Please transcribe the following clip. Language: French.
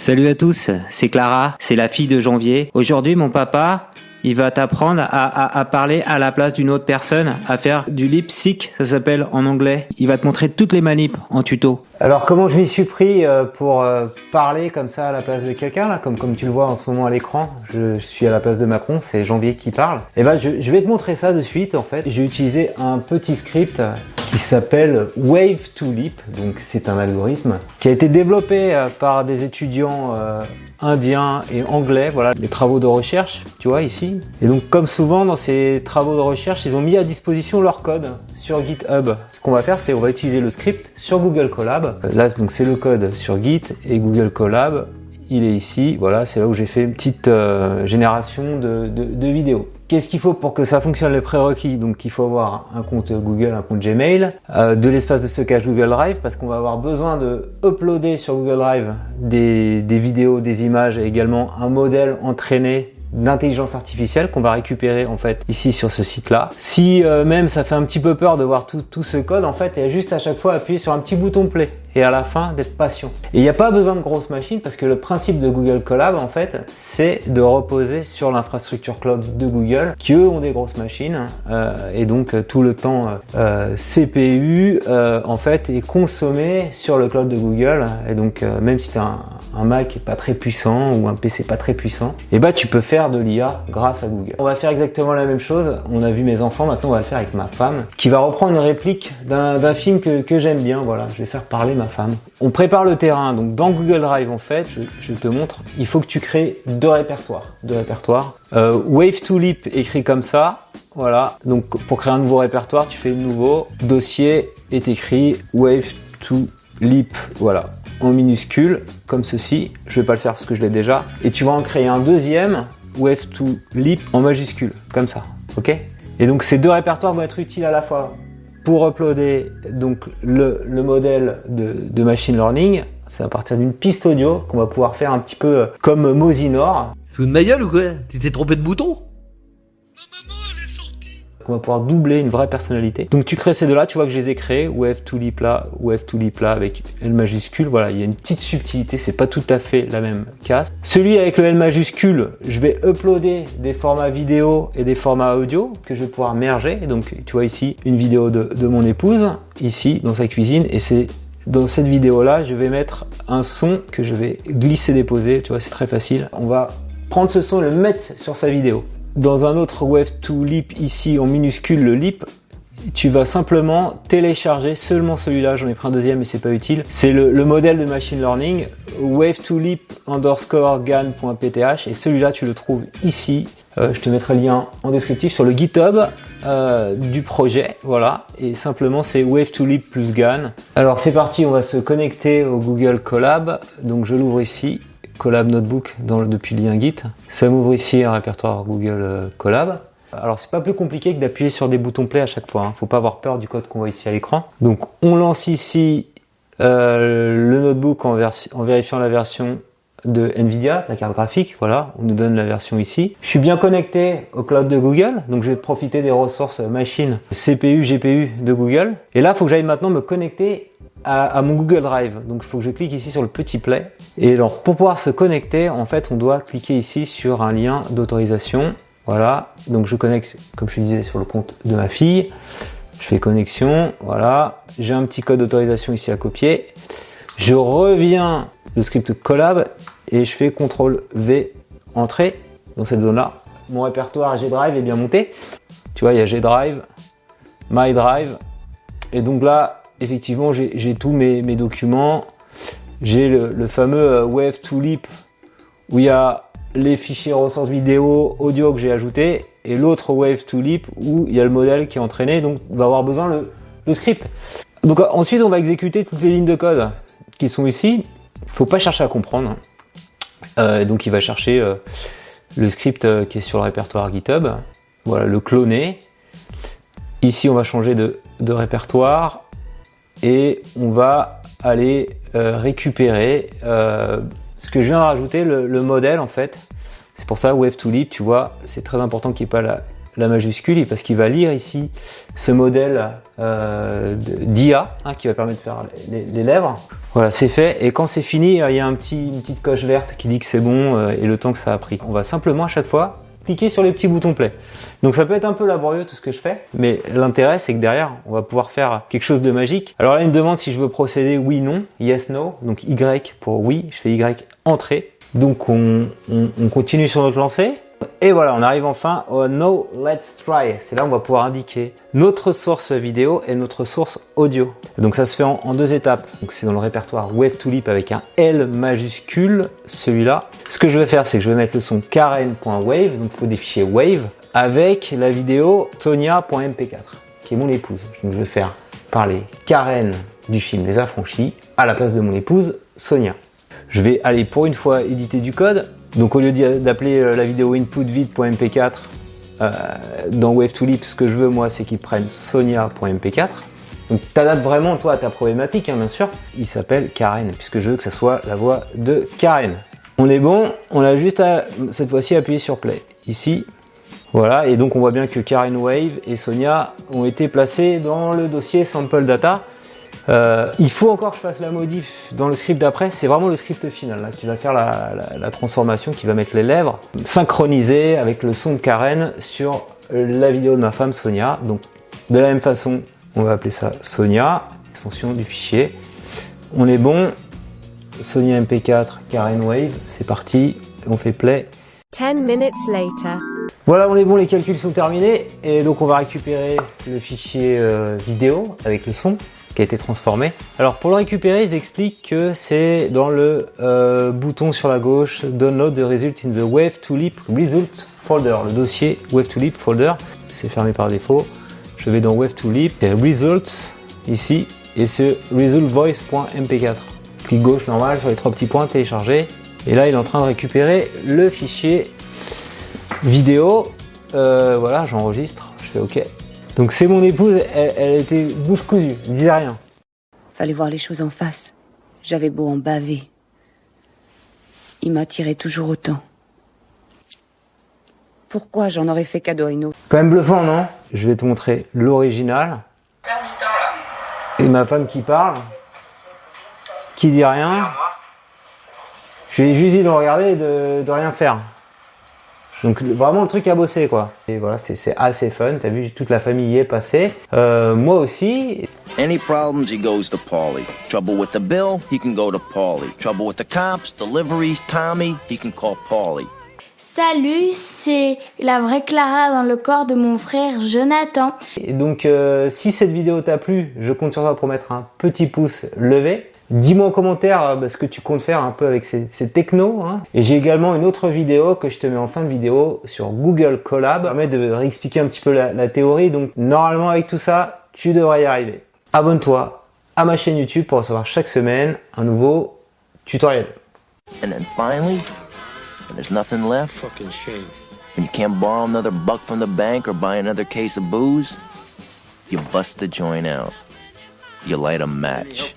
Salut à tous, c'est Clara, c'est la fille de Janvier. Aujourd'hui, mon papa, il va t'apprendre à, parler à la place d'une autre personne, à faire du lip sync, ça s'appelle en anglais. Il va te montrer toutes les manips en tuto. Alors comment je m'y suis pris euh, pour euh, parler comme ça à la place de quelqu'un là, comme comme tu le vois en ce moment à l'écran, je, suis à la place de Macron, c'est Janvier qui parle. Et eh ben je vais te montrer ça de suite en fait. J'ai utilisé un petit script qui s'appelle Wave to Leap. Donc c'est un algorithme qui a été développé euh, par des étudiants euh, indiens et anglais. Voilà les travaux de recherche, tu vois ici. Et donc comme souvent dans ces travaux de recherche, ils ont mis à disposition leur code sur GitHub. Ce qu'on va faire, c'est on va utiliser le script sur Google Colab. Là donc c'est le code sur Git et Google Colab. Il est ici, voilà, c'est là où j'ai fait une petite euh, génération de vidéos. Qu'est-ce qu'il faut pour que ça fonctionne les prérequis? Donc il faut avoir un compte Google, un compte Gmail, euh, de l'espace de stockage Google Drive parce qu'on va avoir besoin de uploader sur Google Drive des, des vidéos, des images et également un modèle entraîné d'intelligence artificielle qu'on va récupérer en fait ici sur ce site là. Si euh, même ça fait un petit peu peur de voir tout, tout ce code en fait, il y a juste à chaque fois appuyer sur un petit bouton play et à la fin d'être patient. Et il n'y a pas besoin de grosses machines parce que le principe de Google Collab en fait c'est de reposer sur l'infrastructure cloud de Google qui eux ont des grosses machines euh, et donc euh, tout le temps euh, CPU en fait est consommé sur le cloud de Google et donc même si tu as un, un, Mac pas très puissant ou un PC pas très puissant et eh bah ben, tu peux faire de l'IA grâce à Google. On va faire exactement la même chose, on a vu mes enfants, maintenant on va le faire avec ma femme qui va reprendre une réplique d'un film que, j'aime bien, voilà, je vais faire parler femme. On prépare le terrain, donc dans Google Drive en fait, je, te montre, il faut que tu crées deux répertoires. Deux répertoires. Euh, Wave to Leap écrit comme ça, voilà. Donc pour créer un nouveau répertoire, tu fais nouveau dossier est écrit Wave to Leap, voilà, en minuscule, comme ceci. Je vais pas le faire parce que je l'ai déjà. Et tu vas en créer un deuxième, Wave to Leap en majuscule, comme ça, ok? Et donc ces deux répertoires vont être utiles à la fois pour uploader donc le, le modèle de, de, machine learning, c'est à partir d'une piste audio qu'on va pouvoir faire un petit peu comme Mosinor. C'est une ma gueule ou quoi? Tu t'es trompé de bouton? On va pouvoir doubler une vraie personnalité. Donc tu crées ces deux-là, tu vois que je les ai créés, Wave to Leap là, Wave to Leap là avec L majuscule. Voilà, il y a une petite subtilité, c'est pas tout à fait la même casse. Celui avec le L majuscule, je vais uploader des formats vidéo et des formats audio que je vais pouvoir merger. Donc tu vois ici une vidéo de, de mon épouse, ici dans sa cuisine, et c'est dans cette vidéo là, je vais mettre un son que je vais glisser déposer, tu vois, c'est très facile. On va prendre ce son et le mettre sur sa vidéo dans un autre Wave to Leap ici en minuscule le Leap, tu vas simplement télécharger seulement celui-là, j'en ai pris un deuxième mais c'est pas utile. C'est le, modèle de machine learning wave to leap underscore gan.pth et celui-là tu le trouves ici. Euh, je te mettrai le lien en descriptif sur le GitHub euh, du projet, voilà. Et simplement c'est wave to leap plus GAN. Alors c'est parti, on va se connecter au Google Colab. Donc je l'ouvre ici. Collab Notebook dans, depuis le lien Git. Ça m'ouvre ici un répertoire Google euh, Collab. Alors c'est pas plus compliqué que d'appuyer sur des boutons play à chaque fois. Hein. Faut pas avoir peur du code qu'on voit ici à l'écran. Donc on lance ici euh, le notebook en, en, vérifiant la version de Nvidia, la carte graphique. Voilà, on nous donne la version ici. Je suis bien connecté au cloud de Google, donc je vais profiter des ressources machine CPU, GPU de Google. Et là, faut que j'aille maintenant me connecter à, mon Google Drive. Donc il faut que je clique ici sur le petit play. Et alors pour pouvoir se connecter, en fait, on doit cliquer ici sur un lien d'autorisation. Voilà, donc je connecte, comme je disais, sur le compte de ma fille. Je fais connexion, voilà. J'ai un petit code d'autorisation ici à copier. Je reviens le script collab et je fais CTRL V, entrer dans cette zone-là. Mon répertoire G Drive est bien monté. Tu vois, il y a G Drive, My Drive. Et donc là, effectivement, j'ai tous mes, documents. J'ai le, fameux euh, Wave to Leap où il y a les fichiers ressources vidéo, audio que j'ai ajouté et l'autre Wave to Leap où il y a le modèle qui est entraîné, donc on va avoir besoin le, le script. Donc ensuite, on va exécuter toutes les lignes de code qui sont ici. Il faut pas chercher à comprendre. Euh, donc il va chercher euh, le script qui est sur le répertoire GitHub. Voilà, le cloner. Ici, on va changer de répertoire et on va aller euh, récupérer euh, ce que je viens de rajouter, le, modèle en fait. C'est pour ça Wave to Leap, tu vois, c'est très important qu'il n'y ait pas la la majuscule parce qu'il va lire ici ce modèle euh, d'IA hein, qui va permettre de faire les, lèvres. Voilà, c'est fait. Et quand c'est fini, il y a un petit, une petite coche verte qui dit que c'est bon et le temps que ça a pris. On va simplement à chaque fois cliquer sur les petits boutons play. Donc ça peut être un peu laborieux tout ce que je fais, mais l'intérêt c'est que derrière on va pouvoir faire quelque chose de magique. Alors là il me demande si je veux procéder oui, non, yes, no. Donc Y pour oui, je fais Y entrée. Donc on, on continue sur notre lancée. Et voilà, on arrive enfin au No Let's Try. C'est là où on va pouvoir indiquer notre source vidéo et notre source audio. Donc ça se fait en, deux étapes. Donc c'est dans le répertoire Wave to Leap avec un L majuscule, celui-là. Ce que je vais faire, c'est que je vais mettre le son karen.wave, donc il faut des fichiers wave, avec la vidéo sonia.mp4, qui est mon épouse. Donc je vais faire parler Karen du film Les Affranchis à la place de mon épouse Sonia. Je vais aller pour une fois éditer du code donc au lieu d'appeler euh, la vidéo inputvid.mp4 euh, dans Wave2Leap, ce que je veux moi c'est qu'ils prennent sonia.mp4. Donc t'adaptes vraiment toi à ta problématique hein, bien sûr. Il s'appelle Karen puisque je veux que ça soit la voix de Karen. On est bon, on a juste à cette fois-ci appuyer sur play. Ici, voilà, et donc on voit bien que Karen Wave et Sonia ont été placés dans le dossier sample data. Euh, il faut encore que je fasse la modif dans le script d'après. C'est vraiment le script final là, qui va faire la, transformation, qui va mettre les lèvres synchronisées avec le son de Karen sur la vidéo de ma femme Sonia. Donc de la même façon, on va appeler ça Sonia, extension du fichier. On est bon. Sonia MP4, Karen Wave, c'est parti. On fait play. 10 minutes later. Voilà, on est bon, les calculs sont terminés. Et donc on va récupérer le fichier euh, vidéo avec le son qui a été transformé. Alors pour le récupérer, ils expliquent que c'est dans le euh, bouton sur la gauche Download the result in the Wave to Leap Result folder, le dossier Wave to Leap folder. C'est fermé par défaut. Je vais dans Wave to Leap, Results ici et c'est resultvoice.mp4. Clic gauche normal sur les trois petits points télécharger. Et là, il est en train de récupérer le fichier vidéo. Euh, voilà, j'enregistre, je fais OK. Donc c'est mon épouse, elle, était bouche cousue, elle disait rien. Fallait voir les choses en face. J'avais beau en baver. Il m'attirait toujours autant. Pourquoi j'en aurais fait cadeau à une autre? Quand même bluffant, non? Je vais te montrer l'original. Et ma femme qui parle, qui dit rien. Je lui ai juste dit de regarder et de, de rien faire. Donc vraiment le truc à bosser quoi. Et voilà, c'est assez fun. T'as vu, toute la famille y est passée. Euh, moi aussi. Any problems, he goes to Paulie. Trouble with the bill, he can go to Paulie. Trouble with the cops, deliveries, Tommy, he can call Paulie. Salut, c'est la vraie Clara dans le corps de mon frère Jonathan. Et donc, euh, si cette vidéo t'a plu, je compte sur toi pour mettre un petit pouce levé. Dis-moi en commentaire euh, bah, ce que tu comptes faire un peu avec ces, technos. Hein. Et j'ai également une autre vidéo que je te mets en fin de vidéo sur Google Collab. Ça permet de réexpliquer un petit peu la, théorie. Donc normalement avec tout ça, tu devrais y arriver. Abonne-toi à ma chaîne YouTube pour recevoir chaque semaine un nouveau tutoriel. And then finally, when there's nothing left, fucking shame. When you can't borrow another buck from the bank or buy another case of booze, you bust the joint out. You light a match.